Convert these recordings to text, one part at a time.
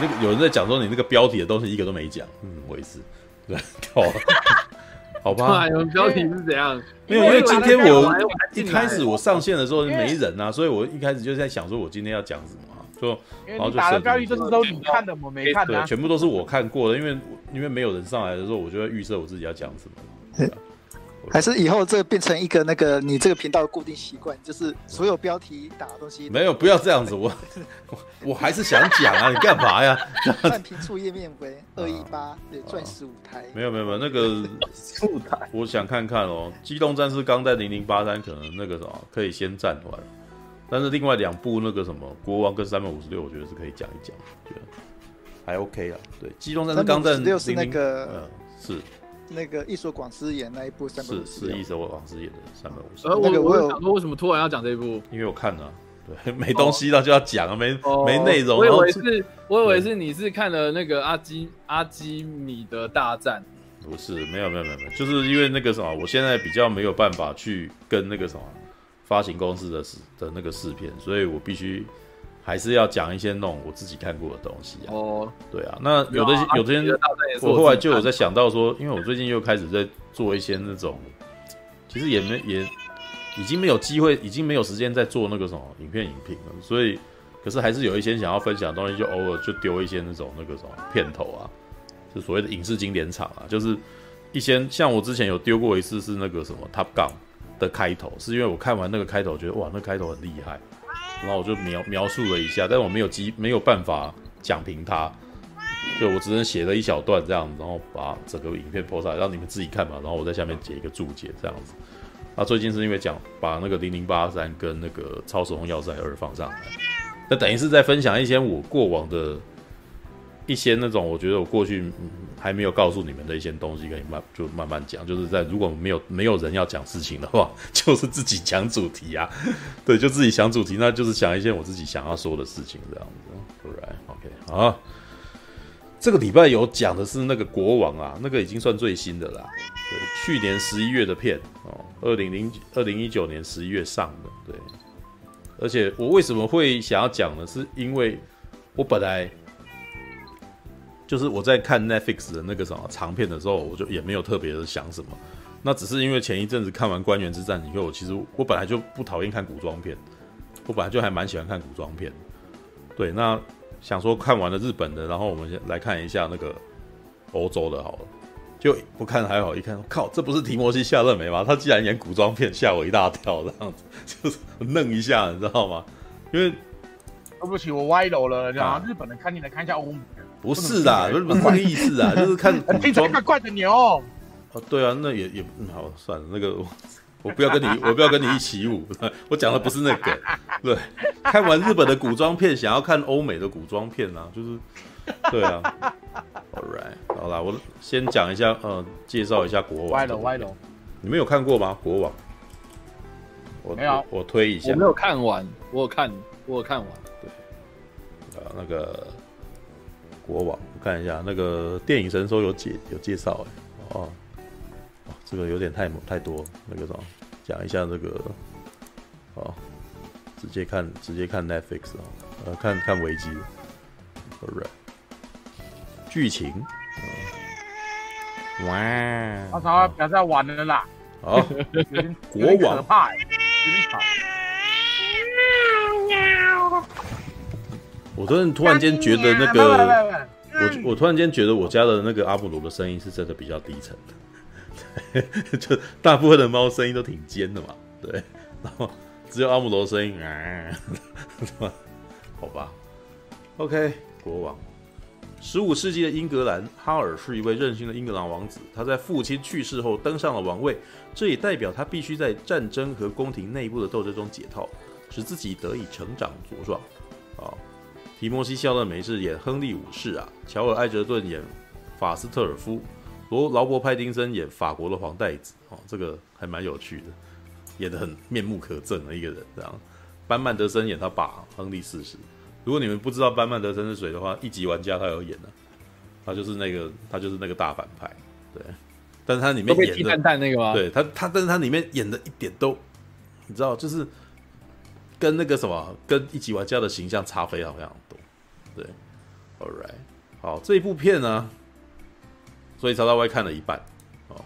那个有人在讲说你那个标题的东西一个都没讲，嗯，我也是，对，好，好吧。有标题是怎样？没有，因为今天我一开始我上线的时候没人啊，所以我一开始就在想说我今天要讲什么。啊就然后就打的标语就是都你看的，我没看的，对，全部都是我看过的，因为因为没有人上来的时候，我就会预设我自己要讲什么。还是以后这变成一个那个你这个频道的固定习惯，就是所有标题打的东西。没有，不要这样子，我我，我还是想讲啊，你干嘛呀？看评处页面为二一八对钻石舞台。没有没有没有那个舞台，我想看看哦，《机动战士钢弹零零八三》可能那个什么可以先暂缓。但是另外两部那个什么国王跟三百五十六，我觉得是可以讲一讲，觉得还 OK 啊。对，机动战士钢弹六是那个，嗯，是那个一所广司演那一部三百五十，是是一所广司演的三百五十呃。我我想说，为什么突然要讲这一部？因为我看了，对，没东西了就要讲啊，没没内容。我以为是，我以为是你是看了那个阿基阿基米德大战，不是，没有没有没有没有，就是因为那个什么，我现在比较没有办法去跟那个什么。发行公司的的那个试片，所以我必须还是要讲一些那种我自己看过的东西啊。哦，对啊，那有的有的天我后来就有在想到说，因为我最近又开始在做一些那种，其实也没也已经没有机会，已经没有时间在做那个什么影片影评了，所以可是还是有一些想要分享的东西，就偶尔就丢一些那种那个什么片头啊，就所谓的影视经典场啊，就是一些像我之前有丢过一次是那个什么 Top Gun。的开头是因为我看完那个开头，觉得哇，那个开头很厉害，然后我就描描述了一下，但我没有机没有办法讲评它，就我只能写了一小段这样，然后把整个影片播出来，让你们自己看嘛，然后我在下面写一个注解这样子。那最近是因为讲把那个零零八三跟那个超时空要塞二放上来，那等于是在分享一些我过往的。一些那种，我觉得我过去还没有告诉你们的一些东西，可以慢就慢慢讲。就是在如果没有没有人要讲事情的话，就是自己讲主题啊。对，就自己想主题，那就是讲一些我自己想要说的事情这样子。Alright，OK，好。这个礼拜有讲的是那个国王啊，那个已经算最新的啦。对，去年十一月的片哦，二零零二零一九年十一月上的。对，而且我为什么会想要讲呢？是因为我本来。就是我在看 Netflix 的那个什么长片的时候，我就也没有特别的想什么，那只是因为前一阵子看完《官员之战》以后，其实我本来就不讨厌看古装片，我本来就还蛮喜欢看古装片。对，那想说看完了日本的，然后我们先来看一下那个欧洲的，好了，就不看还好，一看靠，这不是提摩西·夏勒梅吗？他既然演古装片，吓我一大跳，这样子 就是愣一下，你知道吗？因为对不起，我歪楼了，然后日本的看你来看一下欧美。不是啦，不是这个意思啊，就是看古装。怪怪的牛。哦，对啊，那也也好，算了，那个我我不要跟你，我不要跟你一起舞。我讲的不是那个，对，看完日本的古装片，想要看欧美的古装片啊，就是，对啊。All right，好啦，我先讲一下，呃，介绍一下国王。歪楼歪楼，你们有看过吗？国王？我没有我，我推一下。我没有看完，我有看，我有看完。对，啊，那个。国王，我看一下那个电影神说有介有介绍哎，哦，哦，这个有点太太多，那个什么，讲一下这个，哦，直接看直接看 Netflix 啊，呃，看看维基，Alright，剧情，哇，我操，不要再玩了啦，好，国王，怕，有点吵。我真的突然间觉得那个，我我突然间觉得我家的那个阿姆罗的声音是真的比较低沉的，就大部分的猫声音都挺尖的嘛，对，然后只有阿姆罗的声音啊，好吧，OK，国王，十五世纪的英格兰，哈尔是一位任性的英格兰王子，他在父亲去世后登上了王位，这也代表他必须在战争和宫廷内部的斗争中解套，使自己得以成长茁壮，好。提摩西·肖勒梅是演亨利五世啊，乔尔·艾哲顿演法斯特尔夫，罗劳勃·派丁森演法国的皇太子哦，这个还蛮有趣的，演得很面目可憎的一个人这样。班曼德森演他爸亨利四世。如果你们不知道班曼德森是谁的话，一级玩家他有演的，他就是那个他就是那个大反派，对。但是他里面演的蛋蛋那个吗？对他他，但是他里面演的一点都，你知道就是。跟那个什么，跟一级玩家的形象差非常非常多，对，All right，好，这一部片呢，所以叉叉 Y 看了一半。哦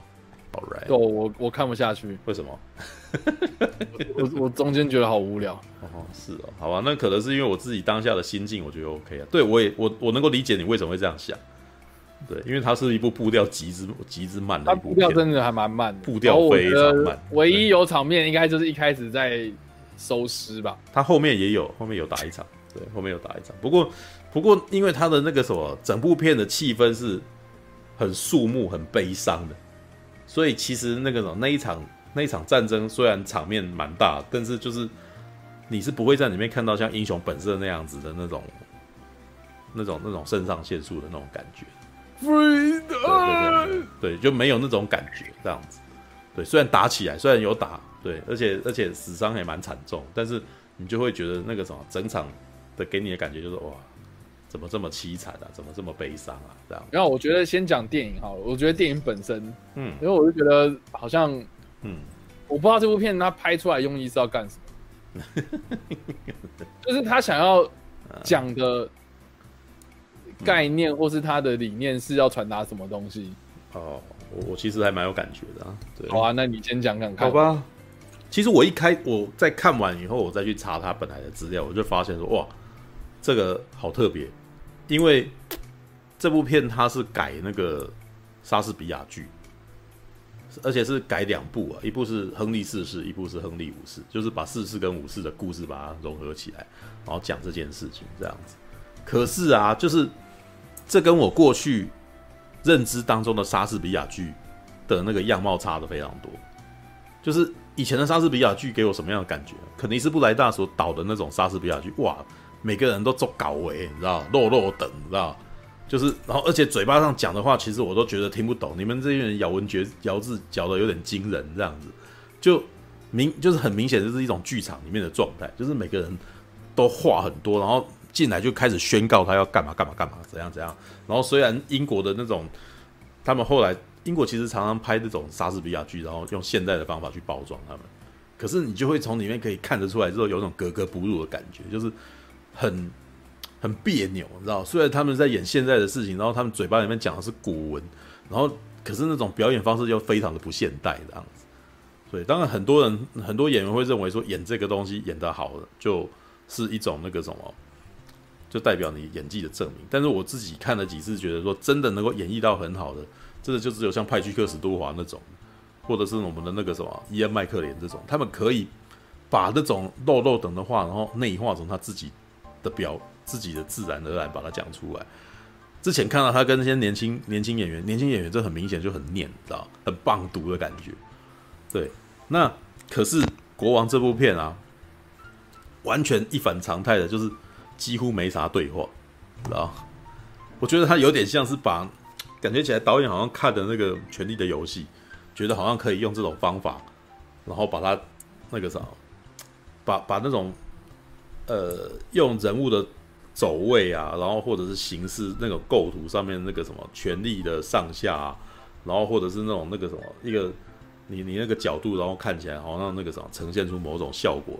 ，All right，我我看不下去，为什么？我我中间觉得好无聊。哦，是哦，好吧，那可能是因为我自己当下的心境，我觉得 OK 啊。对我也我我能够理解你为什么会这样想。对，因为它是一部步调极之极之慢的一部片，步调真的还蛮慢的，步调非常慢。唯一有场面应该就是一开始在收尸吧，他后面也有，后面有打一场，对，后面有打一场。不过不过，因为他的那个什么，整部片的气氛是很肃穆、很悲伤的，所以其实那个什么那一场那一场战争虽然场面蛮大，但是就是你是不会在里面看到像英雄本色那样子的那种那种那种肾上腺素的那种感觉。对对对，对，就没有那种感觉，这样子。对，虽然打起来，虽然有打，对，而且而且死伤也蛮惨重，但是你就会觉得那个什么，整场的给你的感觉就是哇，怎么这么凄惨啊？怎么这么悲伤啊？这样。然后我觉得先讲电影好了，我觉得电影本身，嗯，因为我就觉得好像，嗯，我不知道这部片它拍出来用意是要干什么，就是他想要讲的。概念或是他的理念是要传达什么东西？哦，我我其实还蛮有感觉的啊。对，好啊，那你先讲讲看。好吧。其实我一开我在看完以后，我再去查他本来的资料，我就发现说，哇，这个好特别，因为这部片它是改那个莎士比亚剧，而且是改两部啊，一部是亨利四世，一部是亨利五世，就是把四世跟五世的故事把它融合起来，然后讲这件事情这样子。可是啊，就是。这跟我过去认知当中的莎士比亚剧的那个样貌差的非常多。就是以前的莎士比亚剧给我什么样的感觉？肯定是布莱大所导的那种莎士比亚剧，哇，每个人都做搞维，你知道，落落等，你知道，就是，然后而且嘴巴上讲的话，其实我都觉得听不懂。你们这些人咬文嚼咬字嚼的有点惊人，这样子，就明就是很明显，这是一种剧场里面的状态，就是每个人都话很多，然后。进来就开始宣告他要干嘛干嘛干嘛怎样怎样，然后虽然英国的那种，他们后来英国其实常常拍这种莎士比亚剧，然后用现代的方法去包装他们，可是你就会从里面可以看得出来，之后有种格格不入的感觉，就是很很别扭，你知道？虽然他们在演现在的事情，然后他们嘴巴里面讲的是古文，然后可是那种表演方式又非常的不现代这样子。所以当然很多人很多演员会认为说演这个东西演得好的，就是一种那个什么。就代表你演技的证明，但是我自己看了几次，觉得说真的能够演绎到很好的，真的就只有像派屈克·史都华那种，或者是我们的那个什么伊恩·麦克连这种，他们可以把那种肉肉等的话，然后内化成他自己的表，自己的自然而然把它讲出来。之前看到他跟那些年轻年轻演员，年轻演员这很明显就很念，知道很棒读的感觉。对，那可是国王这部片啊，完全一反常态的，就是。几乎没啥对话，知道？我觉得他有点像是把，感觉起来导演好像看的那个《权力的游戏》，觉得好像可以用这种方法，然后把它那个啥，把把那种呃用人物的走位啊，然后或者是形式那种构图上面那个什么权力的上下啊，然后或者是那种那个什么一个你你那个角度，然后看起来好像那个什么呈现出某种效果。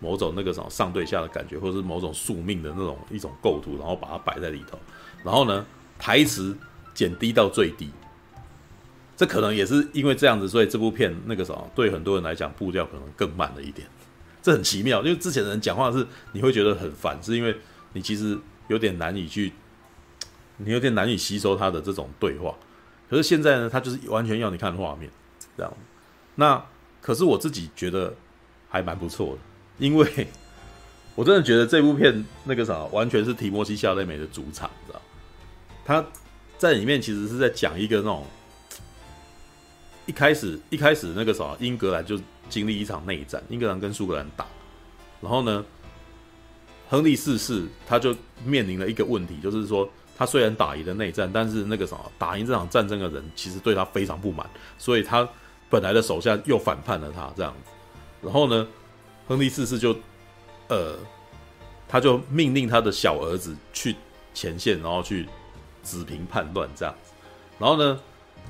某种那个什么上对下的感觉，或者是某种宿命的那种一种构图，然后把它摆在里头，然后呢，台词减低到最低，这可能也是因为这样子，所以这部片那个什么对很多人来讲步调可能更慢了一点，这很奇妙，因为之前的人讲话是你会觉得很烦，是因为你其实有点难以去，你有点难以吸收他的这种对话，可是现在呢，他就是完全要你看画面这样，那可是我自己觉得还蛮不错的。因为 我真的觉得这部片那个啥，完全是提摩西·夏勒梅的主场，知道？他在里面其实是在讲一个那种一开始一开始那个啥，英格兰就经历一场内战，英格兰跟苏格兰打，然后呢，亨利四世他就面临了一个问题，就是说他虽然打赢了内战，但是那个什么，打赢这场战争的人其实对他非常不满，所以他本来的手下又反叛了他，这样子，然后呢，亨利四世就，呃，他就命令他的小儿子去前线，然后去指评叛乱这样子。然后呢，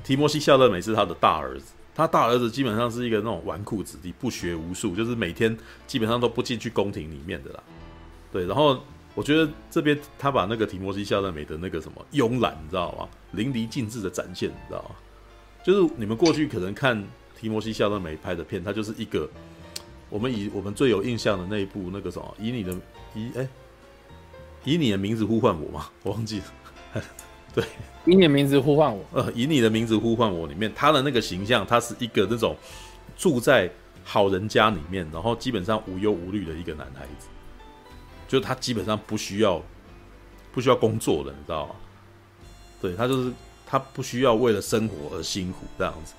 提摩西·夏勒美是他的大儿子，他大儿子基本上是一个那种纨绔子弟，不学无术，就是每天基本上都不进去宫廷里面的啦。对，然后我觉得这边他把那个提摩西·夏勒美的那个什么慵懒，你知道吗？淋漓尽致的展现，你知道吗？就是你们过去可能看提摩西·夏勒美拍的片，他就是一个我们以我们最有印象的那一部那个什么，以你的以哎、以你的名字呼唤我嘛，我忘记了。对，以你的名字呼唤我。呃，以你的名字呼唤我里面，他的那个形象，他是一个那种住在好人家里面，然后基本上无忧无虑的一个男孩子。就他基本上不需要，不需要工作的，你知道吗？对，他就是他不需要为了生活而辛苦这样子。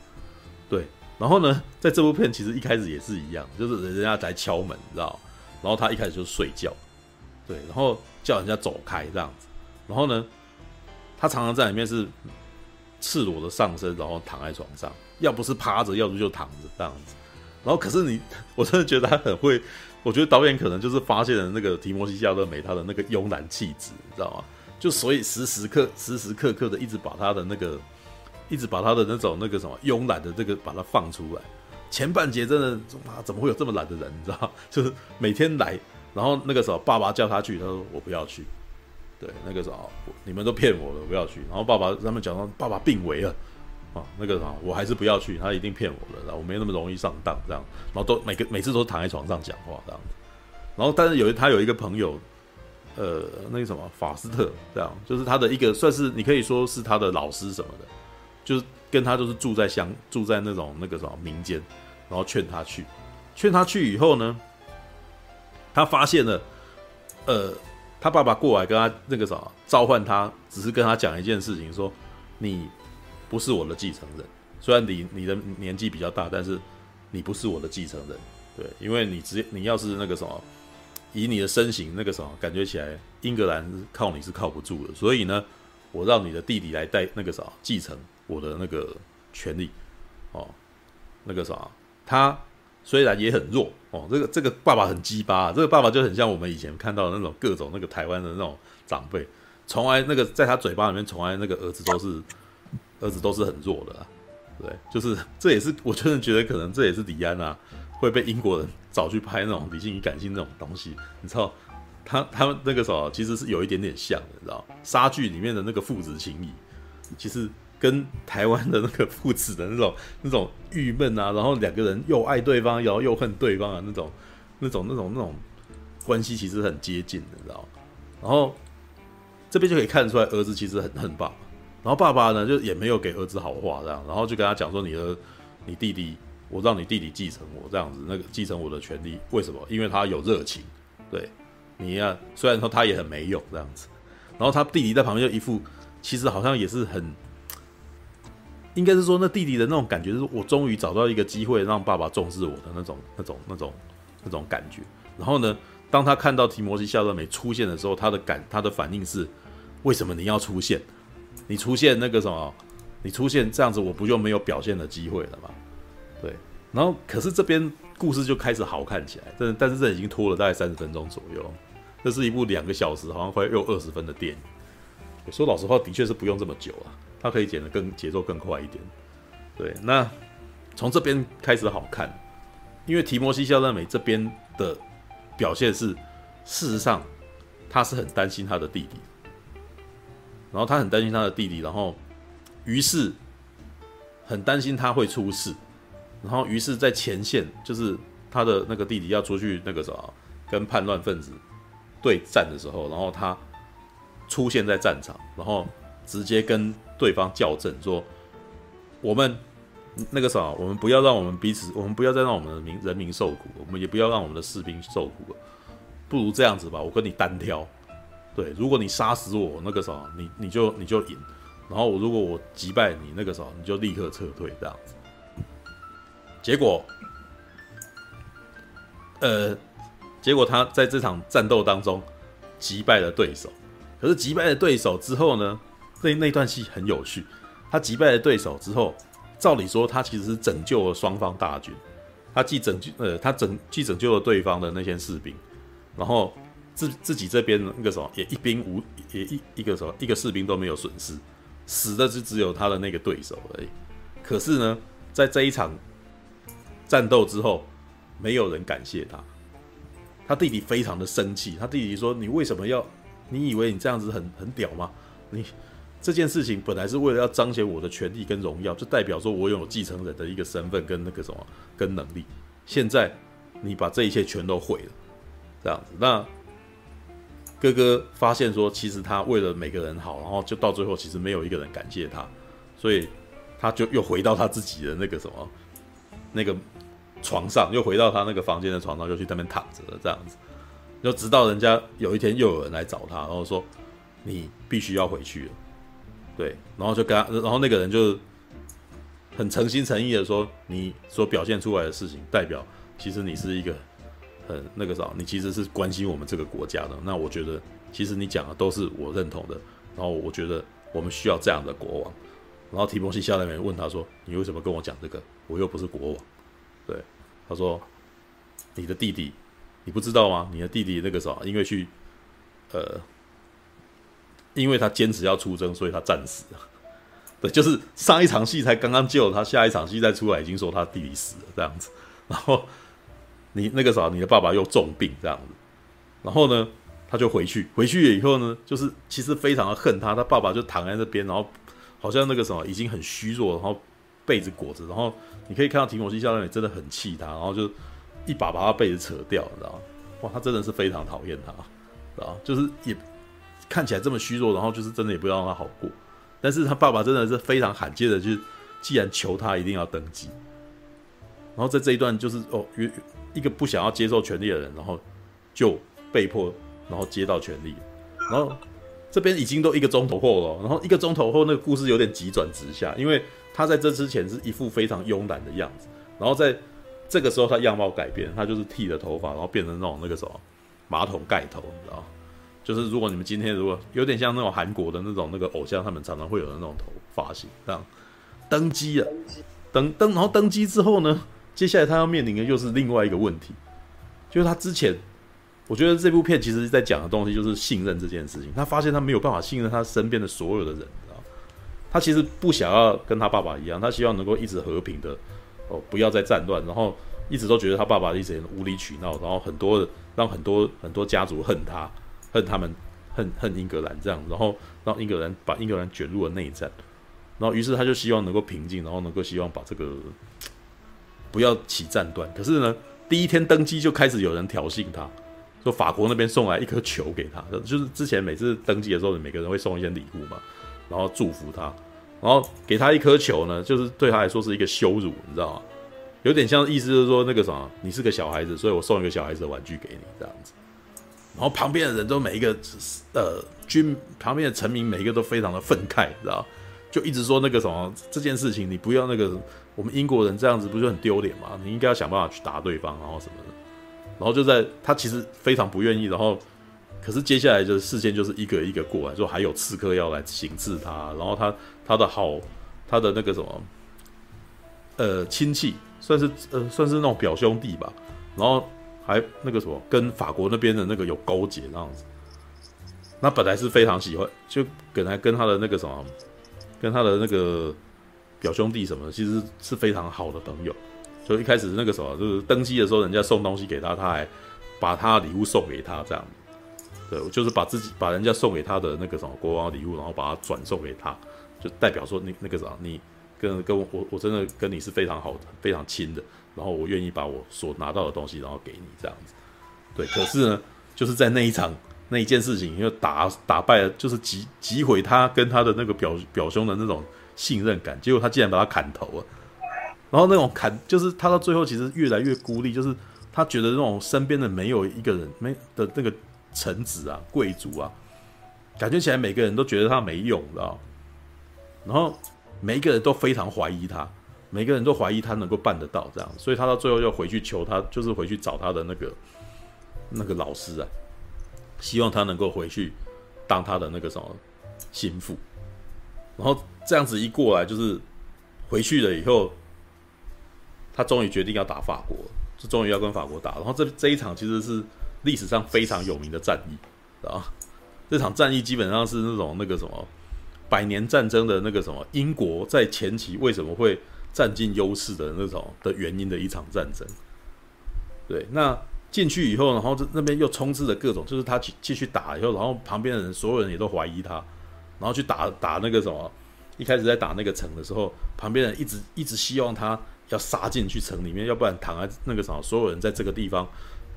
对，然后呢，在这部片其实一开始也是一样，就是人家在敲门，你知道，然后他一开始就睡觉，对，然后叫人家走开这样子。然后呢，他常常在里面是赤裸的上身，然后躺在床上，要不是趴着，要不就躺着这样子。然后可是你，我真的觉得他很会。我觉得导演可能就是发现了那个提摩西·夏勒美他的那个慵懒气质，你知道吗？就所以时时刻时时刻刻的一直把他的那个，一直把他的那种那个什么慵懒的这个把它放出来。前半节真的啊，怎么会有这么懒的人？你知道，就是每天来，然后那个时候爸爸叫他去，他说我不要去。对，那个时候你们都骗我了，不要去。然后爸爸他们讲说爸爸病危了。啊，那个啥，我还是不要去，他一定骗我的，然后我没那么容易上当，这样，然后都每个每次都躺在床上讲话这样，然后但是有他有一个朋友，呃，那个什么法斯特，这样，就是他的一个算是你可以说是他的老师什么的，就是跟他就是住在乡住在那种那个什么民间，然后劝他去，劝他去以后呢，他发现了，呃，他爸爸过来跟他那个啥召唤他，只是跟他讲一件事情，说你。不是我的继承人，虽然你你的年纪比较大，但是你不是我的继承人，对，因为你直接你要是那个什么，以你的身形那个什么，感觉起来英格兰靠你是靠不住的，所以呢，我让你的弟弟来带那个啥继承我的那个权利，哦，那个啥，他虽然也很弱哦，这个这个爸爸很鸡巴，这个爸爸就很像我们以前看到的那种各种那个台湾的那种长辈，从来那个在他嘴巴里面从来那个儿子都是。儿子都是很弱的，对，就是这也是我真的觉得可能这也是李安啊会被英国人找去拍那种理性与感性那种东西，你知道，他他们那个时候其实是有一点点像的，你知道，莎剧里面的那个父子情谊，其实跟台湾的那个父子的那种 那种郁闷啊，然后两个人又爱对方，然后又恨对方啊，那种那种那种那种关系其实很接近的，你知道，然后这边就可以看出来，儿子其实很恨爸爸。然后爸爸呢，就也没有给儿子好话，这样，然后就跟他讲说：“你的，你弟弟，我让你弟弟继承我这样子，那个继承我的权利，为什么？因为他有热情，对，你呀、虽然说他也很没用这样子。然后他弟弟在旁边就一副，其实好像也是很，应该是说那弟弟的那种感觉，就是我终于找到一个机会让爸爸重视我的那种、那种、那种、那种感觉。然后呢，当他看到提摩西·夏勒美出现的时候，他的感，他的反应是：为什么你要出现？”你出现那个什么，你出现这样子，我不就没有表现的机会了吗？对，然后可是这边故事就开始好看起来，但但是这已经拖了大概三十分钟左右，这是一部两个小时，好像快又二十分的电影。说老实话，的确是不用这么久啊，它可以剪得更节奏更快一点。对，那从这边开始好看，因为提摩西·夏勒美这边的表现是，事实上他是很担心他的弟弟。然后他很担心他的弟弟，然后于是很担心他会出事，然后于是，在前线就是他的那个弟弟要出去那个什么跟叛乱分子对战的时候，然后他出现在战场，然后直接跟对方校正说：“我们那个什么，我们不要让我们彼此，我们不要再让我们的民人民受苦，我们也不要让我们的士兵受苦了，不如这样子吧，我跟你单挑。”对，如果你杀死我，那个时候你你就你就赢，然后如果我击败你，那个时候你就立刻撤退这样子。结果，呃，结果他在这场战斗当中击败了对手。可是击败了对手之后呢，那那段戏很有趣。他击败了对手之后，照理说他其实是拯救了双方大军，他既拯救呃他拯既拯救了对方的那些士兵，然后。自自己这边那个什么也一兵无也一一个什么一个士兵都没有损失，死的就只有他的那个对手而已。可是呢，在这一场战斗之后，没有人感谢他，他弟弟非常的生气，他弟弟说：“你为什么要？你以为你这样子很很屌吗？你这件事情本来是为了要彰显我的权利跟荣耀，就代表说我有继承人的一个身份跟那个什么跟能力。现在你把这一切全都毁了，这样子。那哥哥发现说，其实他为了每个人好，然后就到最后其实没有一个人感谢他，所以他就又回到他自己的那个什么 那个。”床上又回到他那个房间的床上，就去那边躺着了，这样子，就直到人家有一天又有人来找他，然后说你必须要回去了，对，然后就跟他，然后那个人就很诚心诚意的说，你所表现出来的事情，代表其实你是一个很那个啥，你其实是关心我们这个国家的。那我觉得其实你讲的都是我认同的，然后我觉得我们需要这样的国王。然后提摩西下来没问他说，你为什么跟我讲这个？我又不是国王。对，他说：“你的弟弟，你不知道吗？你的弟弟那个时候，因为去，呃，因为他坚持要出征，所以他战死了。对，就是上一场戏才刚刚救他，下一场戏再出来已经说他弟弟死了这样子。然后你那个时候，你的爸爸又重病这样子。然后呢，他就回去，回去了以后呢，就是其实非常的恨他。他爸爸就躺在那边，然后好像那个什么已经很虚弱，然后被子裹着，然后。”你可以看到提摩西教练真的很气他，然后就一把把他被子扯掉，你知道吗？哇，他真的是非常讨厌他，知道？就是也看起来这么虚弱，然后就是真的也不要让他好过。但是他爸爸真的是非常罕见的，就是既然求他一定要登基，然后在这一段就是哦，一个不想要接受权力的人，然后就被迫然后接到权力，然后这边已经都一个钟头后了，然后一个钟头后那个故事有点急转直下，因为。他在这之前是一副非常慵懒的样子，然后在这个时候他样貌改变，他就是剃了头发，然后变成那种那个什么马桶盖头，你知道？就是如果你们今天如果有点像那种韩国的那种那个偶像，他们常常会有的那种头发型，这样登基了，登登，然后登基之后呢，接下来他要面临的又是另外一个问题，就是他之前，我觉得这部片其实在讲的东西就是信任这件事情，他发现他没有办法信任他身边的所有的人。他其实不想要跟他爸爸一样，他希望能够一直和平的，哦，不要再战乱，然后一直都觉得他爸爸一直很无理取闹，然后很多让很多很多家族恨他，恨他们，恨恨英格兰这样，然后让英格兰把英格兰卷入了内战，然后于是他就希望能够平静，然后能够希望把这个不要起战端。可是呢，第一天登基就开始有人挑衅他，说法国那边送来一颗球给他，就是之前每次登基的时候，每个人会送一些礼物嘛，然后祝福他。然后给他一颗球呢，就是对他来说是一个羞辱，你知道吗？有点像意思就是说那个什么，你是个小孩子，所以我送一个小孩子的玩具给你这样子。然后旁边的人都每一个呃军旁边的臣民每一个都非常的愤慨，知道就一直说那个什么这件事情，你不要那个我们英国人这样子不是很丢脸吗？你应该要想办法去打对方，然后什么的。然后就在他其实非常不愿意，然后。可是接下来就是事件就是一个一个过来，说还有刺客要来行刺他，然后他他的好他的那个什么呃亲戚算是呃算是那种表兄弟吧，然后还那个什么跟法国那边的那个有勾结那样子，那本来是非常喜欢，就本来跟他的那个什么跟他的那个表兄弟什么，其实是非常好的朋友，所以一开始那个什么就是登基的时候，人家送东西给他，他还把他礼物送给他这样。对，就是把自己把人家送给他的那个什么国王礼物，然后把它转送给他，就代表说你那个啥，你跟跟我我我真的跟你是非常好的，非常亲的，然后我愿意把我所拿到的东西，然后给你这样子。对，可是呢，就是在那一场那一件事情，因为打打败了，就是击击毁他跟他的那个表表兄的那种信任感，结果他竟然把他砍头了，然后那种砍，就是他到最后其实越来越孤立，就是他觉得那种身边的没有一个人没的那个。臣子啊，贵族啊，感觉起来每个人都觉得他没用，知道？然后每一个人都非常怀疑他，每个人都怀疑他能够办得到这样，所以他到最后又回去求他，就是回去找他的那个那个老师啊，希望他能够回去当他的那个什么心腹。然后这样子一过来，就是回去了以后，他终于决定要打法国，就终于要跟法国打。然后这这一场其实是。历史上非常有名的战役啊，这场战役基本上是那种那个什么百年战争的那个什么英国在前期为什么会占尽优势的那种的原因的一场战争。对，那进去以后，然后这那边又充斥着各种，就是他继继续打以后，然后旁边的人所有人也都怀疑他，然后去打打那个什么，一开始在打那个城的时候，旁边人一直一直希望他要杀进去城里面，要不然躺在那个什么，所有人在这个地方，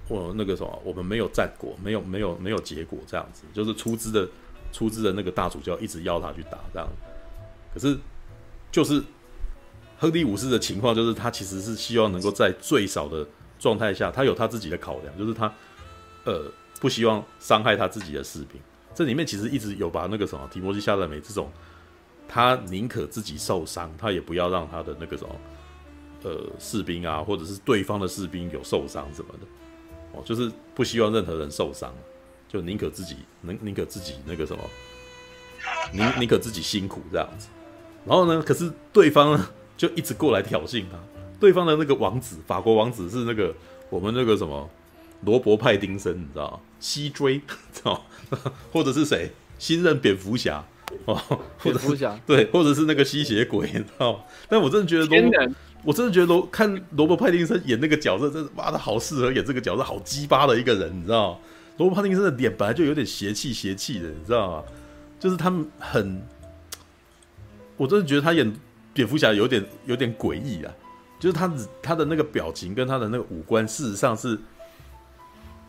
或那个什么，我们没有战果，没有没有没有结果，这样子，就是出资的出资的那个大主教一直邀他去打这样，可是就是。亨利五世的情况就是，他其实是希望能够在最少的状态下，他有他自己的考量，就是他呃不希望伤害他自己的士兵。这里面其实一直有把那个什么提摩西·夏勒梅这种，他宁可自己受伤，他也不要让他的那个什么呃士兵啊，或者是对方的士兵有受伤什么的哦，就是不希望任何人受伤，就宁可自己宁宁可自己那个什么，宁宁可自己辛苦这样子。然后呢，可是对方呢？就一直过来挑衅他，对方的那个王子，法国王子是那个我们那个什么罗伯派丁森，你知道吗？西追，知道 或者是谁？新任蝙蝠侠哦，或者蝙蝠侠对，或者是那个吸血鬼，你知道吗？但我真的觉得罗，我真的觉得罗看罗伯派丁森演那个角色，真的妈的好适合演这个角色，好鸡巴的一个人，你知道吗？罗伯派丁森的脸本来就有点邪气邪气的，你知道吗？就是他们很，我真的觉得他演。蝙蝠侠有点有点诡异啊，就是他他的那个表情跟他的那个五官，事实上是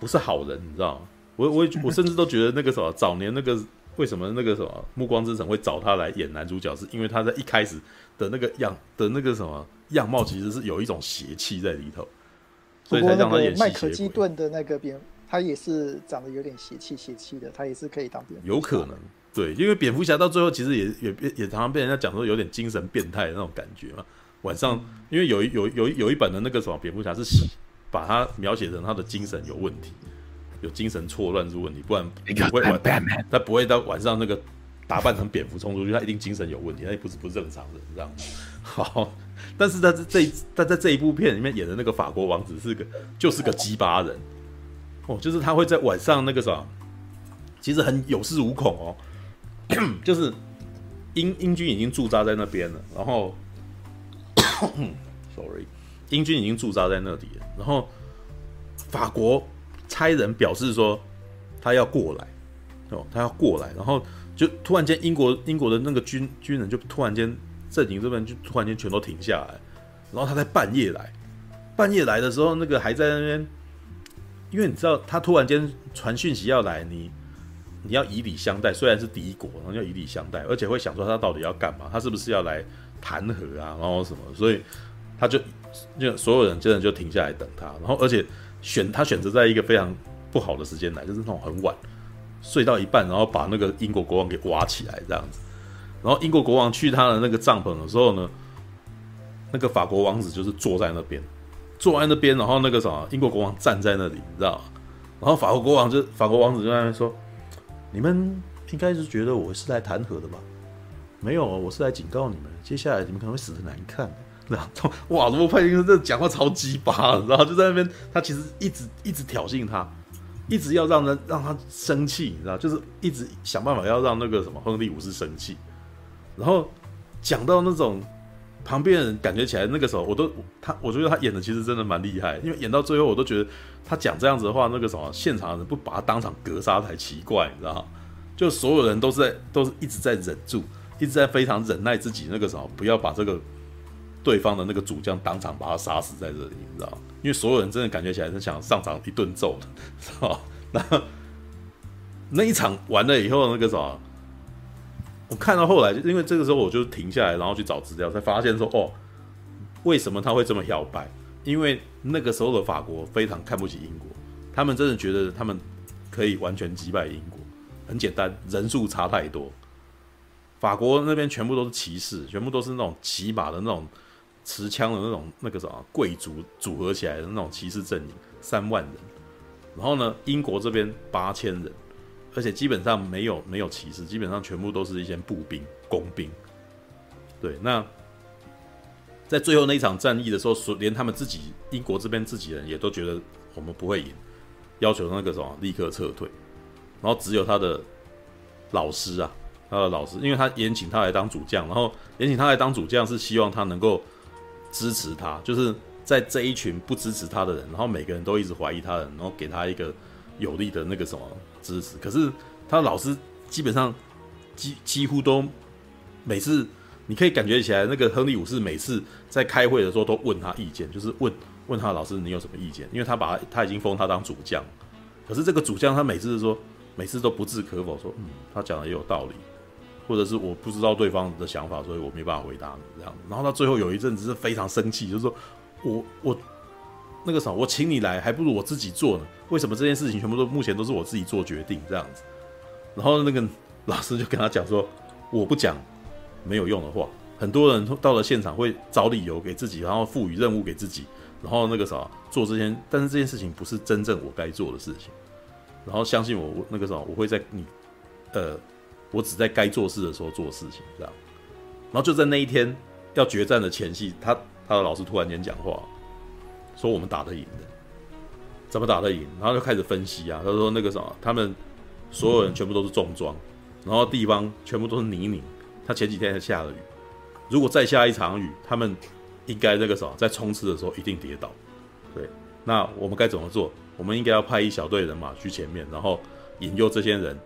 不是好人，你知道吗？我我我甚至都觉得那个什么早年那个为什么那个什么《暮光之城》会找他来演男主角，是因为他在一开始的那个样的那个什么样貌，其实是有一种邪气在里头，所以才让他演吸血鬼。麦克基顿的那个蝙，他也是长得有点邪气邪气的，他也是可以当蝙蝠。有可能。对，因为蝙蝠侠到最后其实也也也常常被人家讲说有点精神变态的那种感觉嘛。晚上，因为有有有有一本的那个什么蝙蝠侠是把他描写成他的精神有问题，有精神错乱是问题，不然不会晚他不会到晚上那个打扮成蝙蝠冲出去，他一定精神有问题，他也不是不正常人这样子。好，但是在这这他在这一部片里面演的那个法国王子是个就是个鸡巴人哦，就是他会在晚上那个什么，其实很有恃无恐哦。就是英英军已经驻扎在那边了，然后，sorry，英军已经驻扎在那里了，然后法国差人表示说他要过来，哦，他要过来，然后就突然间英国英国的那个军军人就突然间阵营这边就突然间全都停下来，然后他在半夜来，半夜来的时候那个还在那边，因为你知道他突然间传讯息要来你。你要以礼相待，虽然是敌国，然后要以礼相待，而且会想说他到底要干嘛？他是不是要来谈和啊？然后什么？所以他就就所有人真的就停下来等他，然后而且选他选择在一个非常不好的时间来，就是那种很晚，睡到一半，然后把那个英国国王给挖起来这样子。然后英国国王去他的那个帐篷的时候呢，那个法国王子就是坐在那边，坐在那边，然后那个什么英国国王站在那里，你知道吗？然后法国国王就法国王子就在那边说。你们应该是觉得我是来谈和的吧？没有，我是来警告你们，接下来你们可能会死得难看。然后，哇，罗伯派丁森这讲话超鸡巴，然后就在那边，他其实一直一直挑衅他，一直要让他让他生气，你知道，就是一直想办法要让那个什么亨利五世生气。然后讲到那种旁边人感觉起来，那个时候我都他，我觉得他演的其实真的蛮厉害，因为演到最后我都觉得。他讲这样子的话，那个什么现场的人不把他当场格杀才奇怪，你知道？就所有人都是在都是一直在忍住，一直在非常忍耐自己那个什么，不要把这个对方的那个主将当场把他杀死在这里，你知道？因为所有人真的感觉起来是想上场一顿揍的，是吧？那那一场完了以后，那个什么，我看到后来，就因为这个时候我就停下来，然后去找资料，才发现说，哦，为什么他会这么摇摆？因为那个时候的法国非常看不起英国，他们真的觉得他们可以完全击败英国。很简单，人数差太多。法国那边全部都是骑士，全部都是那种骑马的那种持枪的那种那个什么贵族组合起来的那种骑士阵营，三万人。然后呢，英国这边八千人，而且基本上没有没有骑士，基本上全部都是一些步兵、工兵。对，那。在最后那一场战役的时候，说连他们自己英国这边自己人也都觉得我们不会赢，要求那个什么立刻撤退，然后只有他的老师啊，他的老师，因为他延请他来当主将，然后延请他来当主将是希望他能够支持他，就是在这一群不支持他的人，然后每个人都一直怀疑他的人，然后给他一个有力的那个什么支持。可是他老师基本上几几乎都每次，你可以感觉起来，那个亨利五世每次在开会的时候都问他意见，就是问问他老师你有什么意见？因为他把他他已经封他当主将，可是这个主将他每次说每次都不置可否，说嗯，他讲的也有道理。或者是我不知道对方的想法，所以我没办法回答你这样。然后到最后有一阵子是非常生气，就是说我我那个啥，我请你来，还不如我自己做呢。为什么这件事情全部都目前都是我自己做决定这样子？然后那个老师就跟他讲说，我不讲没有用的话。很多人到了现场会找理由给自己，然后赋予任务给自己，然后那个啥做这件，但是这件事情不是真正我该做的事情。然后相信我，我那个啥我会在你呃。我只在该做事的时候做事情，这样。然后就在那一天要决战的前夕，他他的老师突然间讲话，说我们打得赢的，怎么打得赢？然后就开始分析啊，他说那个什么，他们所有人全部都是重装，然后地方全部都是泥泞。他前几天还下了雨，如果再下一场雨，他们应该那个什么，在冲刺的时候一定跌倒。对，那我们该怎么做？我们应该要派一小队人马去前面，然后引诱这些人。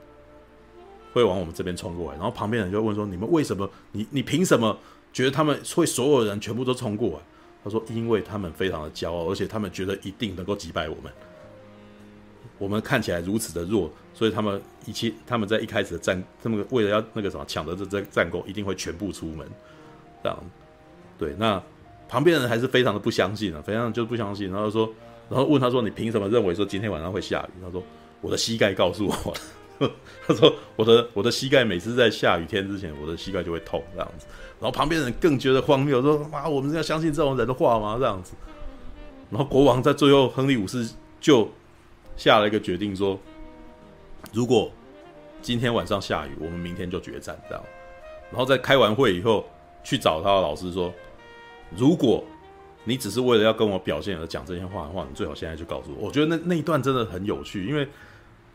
会往我们这边冲过来，然后旁边人就问说：“你们为什么？你你凭什么觉得他们会所有人全部都冲过来？”他说：“因为他们非常的骄傲，而且他们觉得一定能够击败我们。我们看起来如此的弱，所以他们一切他们在一开始的战，他们为了要那个什么抢得这这战功，一定会全部出门。这样，对。那旁边人还是非常的不相信啊，非常就是不相信。然后说，然后问他说：‘你凭什么认为说今天晚上会下雨？’他说：‘我的膝盖告诉我。’他说：“我的我的膝盖每次在下雨天之前，我的膝盖就会痛这样子。然后旁边人更觉得荒谬，说：‘妈，我们是要相信这种人的话吗？’这样子。然后国王在最后，亨利五世就下了一个决定，说：‘如果今天晚上下雨，我们明天就决战。’这样。然后在开完会以后，去找他的老师说：‘如果你只是为了要跟我表现而讲这些话的话，你最好现在就告诉我。’我觉得那那一段真的很有趣，因为。”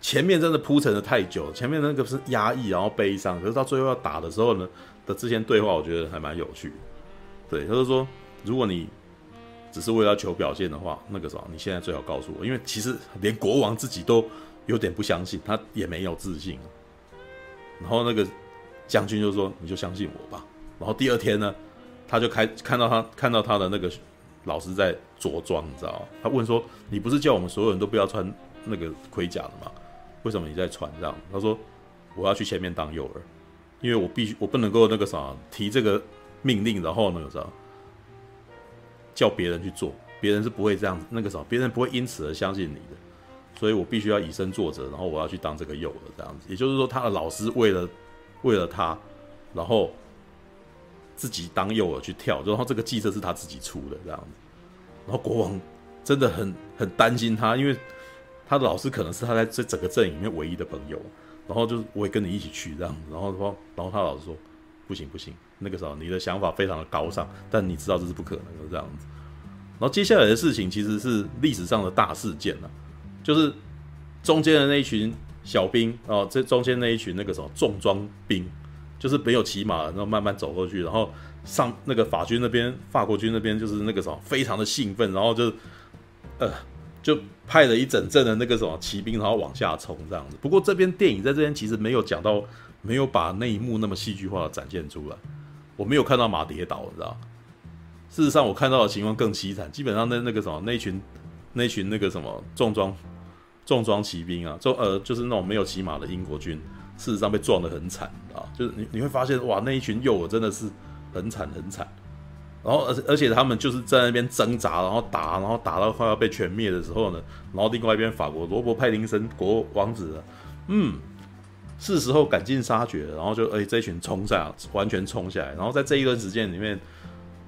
前面真的铺陈的太久，前面那个是压抑，然后悲伤，可是到最后要打的时候呢的之前对话，我觉得还蛮有趣。对，他就说，如果你只是为了求表现的话，那个时候你现在最好告诉我，因为其实连国王自己都有点不相信，他也没有自信。然后那个将军就说：“你就相信我吧。”然后第二天呢，他就开看到他看到他的那个老师在着装，你知道吗？他问说：“你不是叫我们所有人都不要穿那个盔甲的吗？”为什么你在传这样？他说：“我要去前面当诱饵，因为我必须，我不能够那个啥提这个命令，然后那个啥叫别人去做，别人是不会这样子那个啥，别人不会因此而相信你的，所以我必须要以身作则，然后我要去当这个诱饵这样子。也就是说，他的老师为了为了他，然后自己当诱饵去跳，然后这个计策是他自己出的这样子。然后国王真的很很担心他，因为。他的老师可能是他在这整个阵营里面唯一的朋友，然后就是我也跟你一起去这样，然后说，然后他老师说，不行不行，那个时候你的想法非常的高尚，但你知道这是不可能的这样子。然后接下来的事情其实是历史上的大事件了，就是中间的那一群小兵哦，这中间那一群那个什么重装兵，就是没有骑马，然后慢慢走过去，然后上那个法军那边，法国军那边就是那个什么非常的兴奋，然后就呃。就派了一整阵的那个什么骑兵，然后往下冲这样子。不过这边电影在这边其实没有讲到，没有把那一幕那么戏剧化的展现出来。我没有看到马跌倒，你知道？事实上，我看到的情况更凄惨。基本上那那个什么那群那群那个什么重装重装骑兵啊，重呃就是那种没有骑马的英国军，事实上被撞得很惨啊。就是你你会发现哇，那一群诱饵真的是很惨很惨。然后，而而且他们就是在那边挣扎，然后打，然后打到快要被全灭的时候呢，然后另外一边法国罗伯派丁森国王子，嗯，是时候赶尽杀绝，然后就哎这群冲下，完全冲下来，然后在这一段时间里面，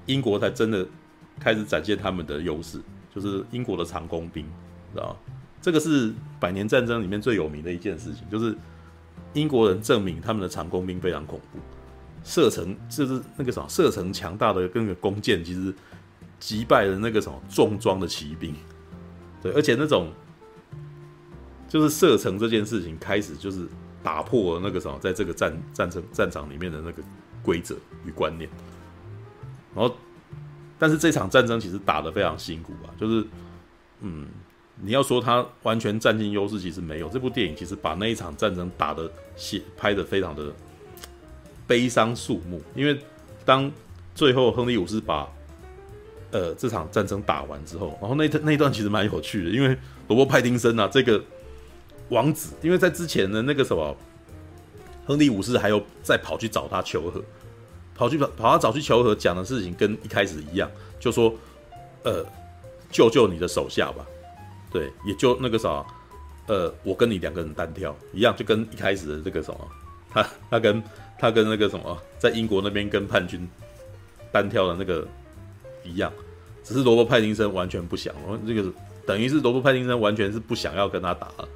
英国才真的开始展现他们的优势，就是英国的长弓兵，知道吗？这个是百年战争里面最有名的一件事情，就是英国人证明他们的长弓兵非常恐怖。射程就是那个什么，射程强大的跟个弓箭，其实击败了那个什么重装的骑兵。对，而且那种就是射程这件事情开始就是打破了那个什么，在这个战战争战场里面的那个规则与观念。然后但是这场战争其实打得非常辛苦啊，就是嗯，你要说他完全占尽优势，其实没有。这部电影其实把那一场战争打得写拍得非常的悲伤肃穆，因为当最后亨利五世把呃这场战争打完之后，然后那那一段其实蛮有趣的，因为罗伯派丁森啊这个王子，因为在之前的那个什么。亨利五世还有再跑去找他求和，跑去跑跑他找去求和，讲的事情跟一开始一样，就说，呃，救救你的手下吧，对，也就那个啥，呃，我跟你两个人单挑一样，就跟一开始的这个什么，他他跟他跟那个什么，在英国那边跟叛军单挑的那个一样，只是罗伯派丁森完全不想，然后这个等于是罗伯派丁森完全是不想要跟他打了，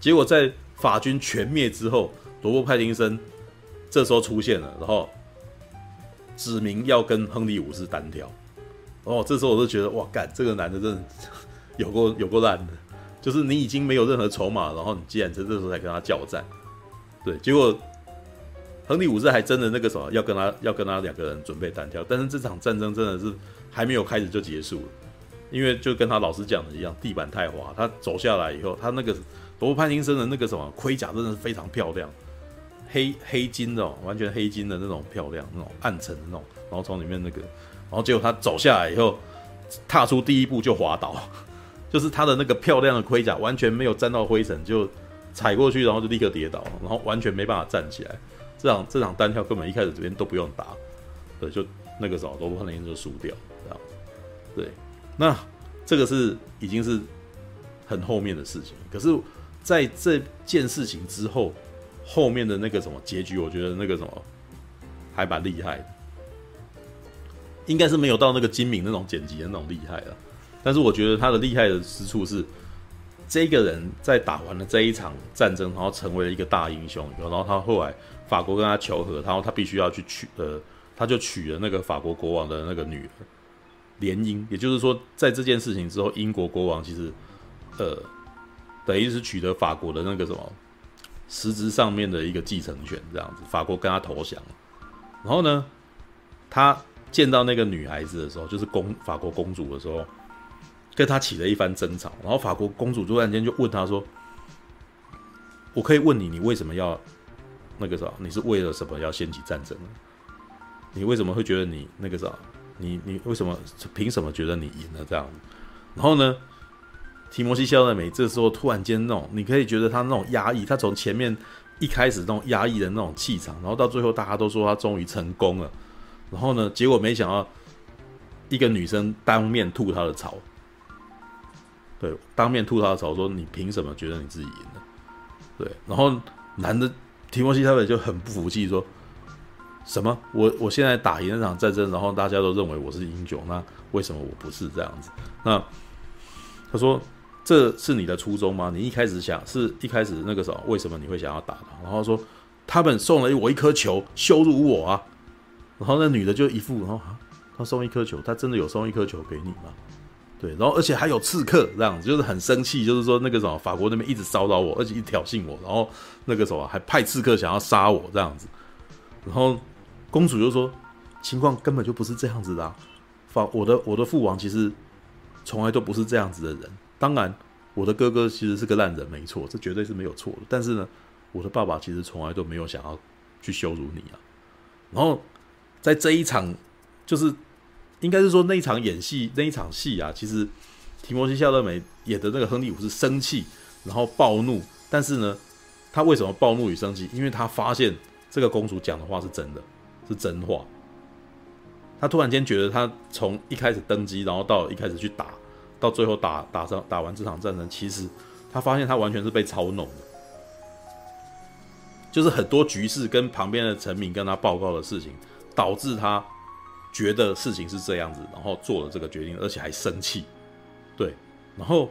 结果在法军全灭之后。罗伯·派丁森这时候出现了，然后指明要跟亨利五世单挑。哦，这时候我就觉得，哇，干这个男的真的有够 有够烂的，就是你已经没有任何筹码，然后你竟然在这时候才跟他叫战。对，结果亨利五世还真的那个什么，要跟他要跟他两个人准备单挑，但是这场战争真的是还没有开始就结束了，因为就跟他老师讲的一样，地板太滑，他走下来以后，他那个罗伯·派丁森的那个什么盔甲真的是非常漂亮。黑黑金的，完全黑金的那种漂亮，那种暗沉的那种，然后从里面那个，然后结果他走下来以后，踏出第一步就滑倒，就是他的那个漂亮的盔甲完全没有沾到灰尘，就踩过去，然后就立刻跌倒，然后完全没办法站起来。这场这场单挑根本一开始这边都不用打，对，就那个时候罗伯特林就输掉，这样，对，那这个是已经是很后面的事情，可是在这件事情之后。后面的那个什么结局，我觉得那个什么还蛮厉害的，应该是没有到那个精明那种剪辑的那种厉害了。但是我觉得他的厉害的之处是，这个人在打完了这一场战争，然后成为了一个大英雄，然后他后来法国跟他求和，然后他必须要去娶呃，他就娶了那个法国国王的那个女儿联姻，也就是说，在这件事情之后，英国国王其实呃，等于是取得法国的那个什么。实质上面的一个继承权，这样子，法国跟他投降，然后呢，他见到那个女孩子的时候，就是公法国公主的时候，跟他起了一番争吵，然后法国公主突然间就问他说：“我可以问你，你为什么要那个啥？你是为了什么要掀起战争呢？你为什么会觉得你那个啥？你你为什么凭什么觉得你赢了这样？然后呢？”提摩西·夏勒梅这时候突然间那种，你可以觉得他那种压抑，他从前面一开始那种压抑的那种气场，然后到最后大家都说他终于成功了，然后呢，结果没想到一个女生当面吐他的槽，对，当面吐他的槽，说你凭什么觉得你自己赢了？对，然后男的提摩西·他们就很不服气，说什么我我现在打赢那场战争，然后大家都认为我是英雄，那为什么我不是这样子？那他说。这是你的初衷吗？你一开始想是一开始那个时候，为什么你会想要打他？然后说他们送了我一颗球，羞辱我啊！然后那女的就一副，然后啊，他送一颗球，他真的有送一颗球给你吗？对，然后而且还有刺客这样子，就是很生气，就是说那个什么法国那边一直骚扰我，而且一挑衅我，然后那个什么还派刺客想要杀我这样子。然后公主就说情况根本就不是这样子的啊，法我的我的父王其实从来都不是这样子的人。当然，我的哥哥其实是个烂人，没错，这绝对是没有错的。但是呢，我的爸爸其实从来都没有想要去羞辱你啊。然后，在这一场，就是应该是说那一场演戏那一场戏啊，其实提摩西·夏勒梅演的那个亨利五世生气，然后暴怒。但是呢，他为什么暴怒与生气？因为他发现这个公主讲的话是真的，是真话。他突然间觉得，他从一开始登基，然后到一开始去打。到最后打打上打完这场战争，其实他发现他完全是被操弄的，就是很多局势跟旁边的臣民跟他报告的事情，导致他觉得事情是这样子，然后做了这个决定，而且还生气，对，然后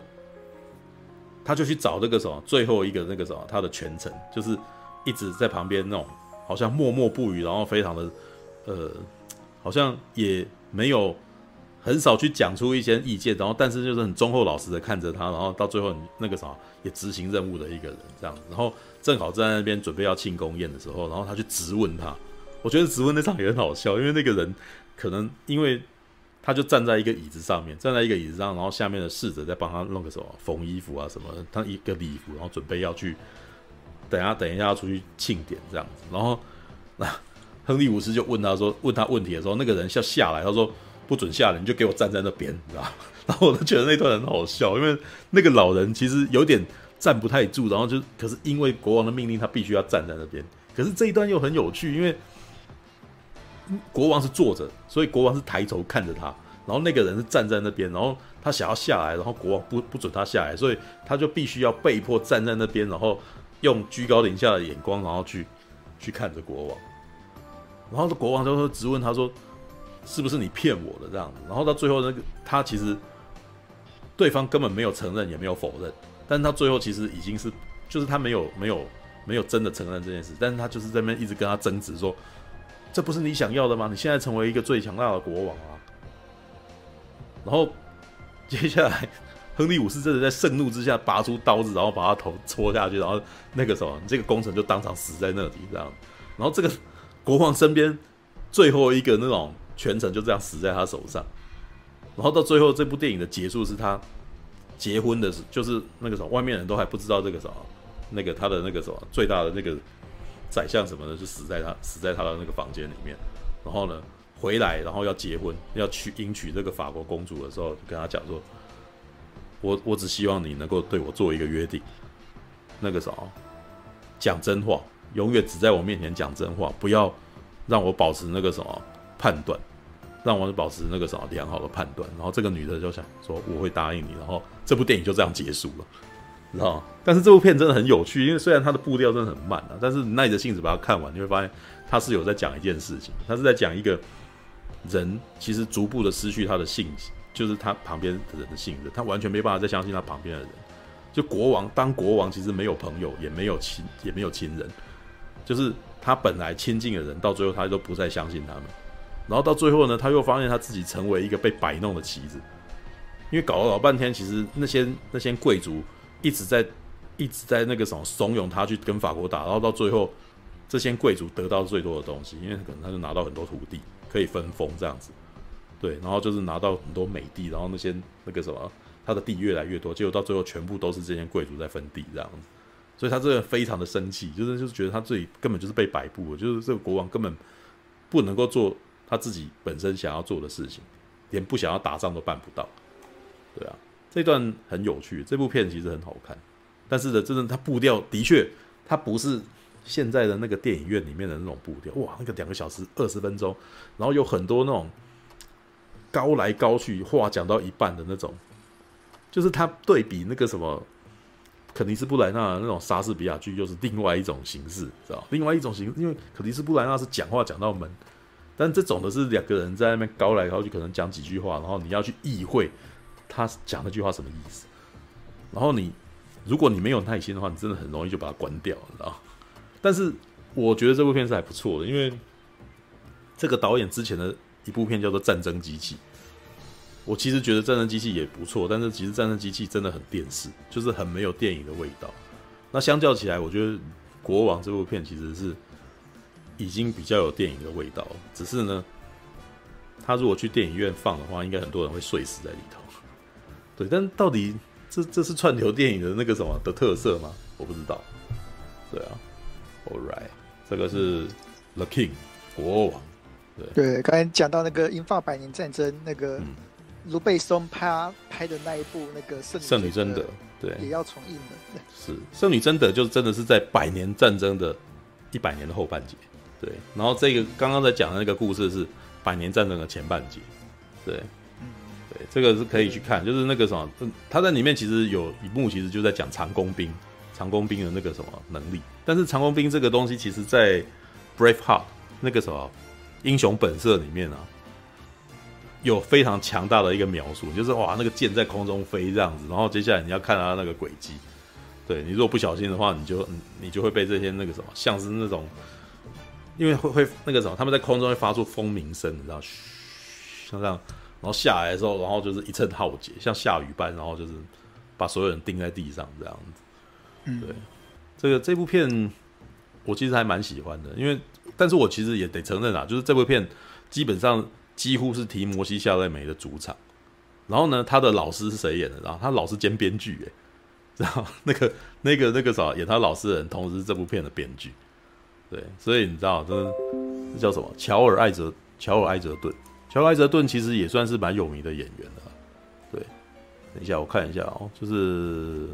他就去找那个什么最后一个那个什么他的权臣，就是一直在旁边那种好像默默不语，然后非常的呃，好像也没有。很少去讲出一些意见，然后但是就是很忠厚老实的看着他，然后到最后那个啥也执行任务的一个人这样，然后正好在那边准备要庆功宴的时候，然后他去质问他，我觉得质问那场也很好笑，因为那个人可能因为他就站在一个椅子上面，站在一个椅子上，然后下面的侍者在帮他弄个什么缝衣服啊什么的，他一个礼服，然后准备要去等下等一下要出去庆典这样子，然后那亨利五世就问他说，问他问题的时候，那个人要下来，他说不准下来，你就给我站在那边，你知道？然后我都觉得那段很好笑，因为那个老人其实有点站不太住，然后就可是因为国王的命令，他必须要站在那边。可是这一段又很有趣，因为国王是坐着，所以国王是抬头看着他，然后那个人是站在那边，然后他想要下来，然后国王不不准他下来，所以他就必须要被迫站在那边，然后用居高临下的眼光，然后去去看着国王。然后国王就会质问他说：“是不是你骗我的这样子？”然后到最后那个他其实。对方根本没有承认，也没有否认，但是他最后其实已经是，就是他没有没有没有真的承认这件事，但是他就是在那边一直跟他争执说，这不是你想要的吗？你现在成为一个最强大的国王啊！然后接下来，亨利五世真的在盛怒之下拔出刀子，然后把他头戳下去，然后那个时候这个功臣就当场死在那里，这样。然后这个国王身边最后一个那种权臣就这样死在他手上。然后到最后，这部电影的结束是他结婚的时，就是那个什么，外面人都还不知道这个什么，那个他的那个什么最大的那个宰相什么的，就死在他死在他的那个房间里面。然后呢，回来然后要结婚，要娶迎娶这个法国公主的时候，就跟他讲说：“我我只希望你能够对我做一个约定，那个什么，讲真话，永远只在我面前讲真话，不要让我保持那个什么判断。”让我保持那个什么良好的判断，然后这个女的就想说我会答应你，然后这部电影就这样结束了，知道？但是这部片真的很有趣，因为虽然它的步调真的很慢啊，但是耐着性子把它看完，你会发现它是有在讲一件事情，它是在讲一个人其实逐步的失去他的信心，就是他旁边的人的信任，他完全没办法再相信他旁边的人。就国王当国王其实没有朋友，也没有亲，也没有亲人，就是他本来亲近的人，到最后他都不再相信他们。然后到最后呢，他又发现他自己成为一个被摆弄的棋子，因为搞了老半天，其实那些那些贵族一直在一直在那个什么怂恿他去跟法国打，然后到最后这些贵族得到最多的东西，因为可能他就拿到很多土地可以分封这样子，对，然后就是拿到很多美地，然后那些那个什么他的地越来越多，结果到最后全部都是这些贵族在分地这样子，所以他这个非常的生气，就是就是觉得他自己根本就是被摆布了，就是这个国王根本不能够做。他自己本身想要做的事情，连不想要打仗都办不到，对啊，这段很有趣。这部片其实很好看，但是呢，真的，它步调的确，它不是现在的那个电影院里面的那种步调。哇，那个两个小时二十分钟，然后有很多那种高来高去，话讲到一半的那种，就是它对比那个什么肯尼斯布莱纳那种莎士比亚剧，又是另外一种形式，知道？另外一种形，因为肯尼斯布莱纳是讲话讲到门。但这种的是两个人在那边高来高去，可能讲几句话，然后你要去意会他讲那句话什么意思。然后你如果你没有耐心的话，你真的很容易就把它关掉，你知道？但是我觉得这部片是还不错的，因为这个导演之前的一部片叫做《战争机器》，我其实觉得《战争机器》也不错，但是其实《战争机器》真的很电视，就是很没有电影的味道。那相较起来，我觉得《国王》这部片其实是。已经比较有电影的味道，只是呢，他如果去电影院放的话，应该很多人会睡死在里头。对，但到底这这是串流电影的那个什么的特色吗？我不知道。对啊，All right，这个是 The King 国王。对对，刚才讲到那个英法百年战争，那个卢贝松拍拍的那一部那个圣圣女贞德，对，也要重映的。是圣女贞德，就是真的是在百年战争的一百年的后半节。对，然后这个刚刚在讲的那个故事是百年战争的前半节，对，这个是可以去看，就是那个什么，他在里面其实有一幕，其实就在讲长弓兵，长弓兵的那个什么能力。但是长弓兵这个东西，其实在 Braveheart 那个什么英雄本色里面啊，有非常强大的一个描述，就是哇，那个箭在空中飞这样子，然后接下来你要看他那个轨迹，对，你如果不小心的话，你就你就会被这些那个什么，像是那种。因为会会那个什么，他们在空中会发出蜂鸣声，你知道，嘘，像这样，然后下来的时候，然后就是一阵浩劫，像下雨般，然后就是把所有人钉在地上这样子。嗯，对，这个这部片我其实还蛮喜欢的，因为但是我其实也得承认啊，就是这部片基本上几乎是提摩西·夏勒梅的主场。然后呢，他的老师是谁演的？然后他老师兼编剧，哎，然后那个那个那个啥演他老师的人，同时是这部片的编剧。对，所以你知道这这叫什么？乔尔·艾泽乔尔·艾泽顿。乔尔·艾泽顿其实也算是蛮有名的演员了。对，等一下我看一下哦，就是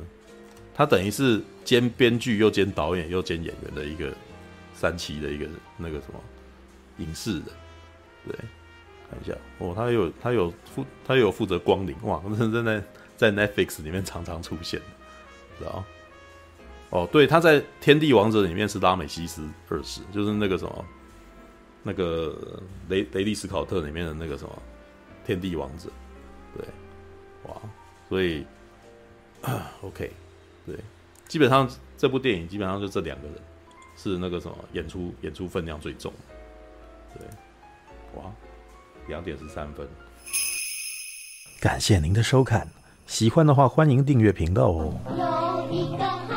他等于是兼编剧又兼导演又兼演员的一个。三期的一个那个什么影视的，对，看一下哦，他有他有负他有负责光临哇，真的在在 Netflix 里面常常出现，知道哦，对，他在《天地王者》里面是拉美西斯二世，就是那个什么那个雷雷利斯考特里面的那个什么天地王者，对，哇，所以 OK，对，基本上这部电影基本上就这两个人。是那个什么演出演出分量最重，对，哇，两点十三分。感谢您的收看，喜欢的话欢迎订阅频道哦。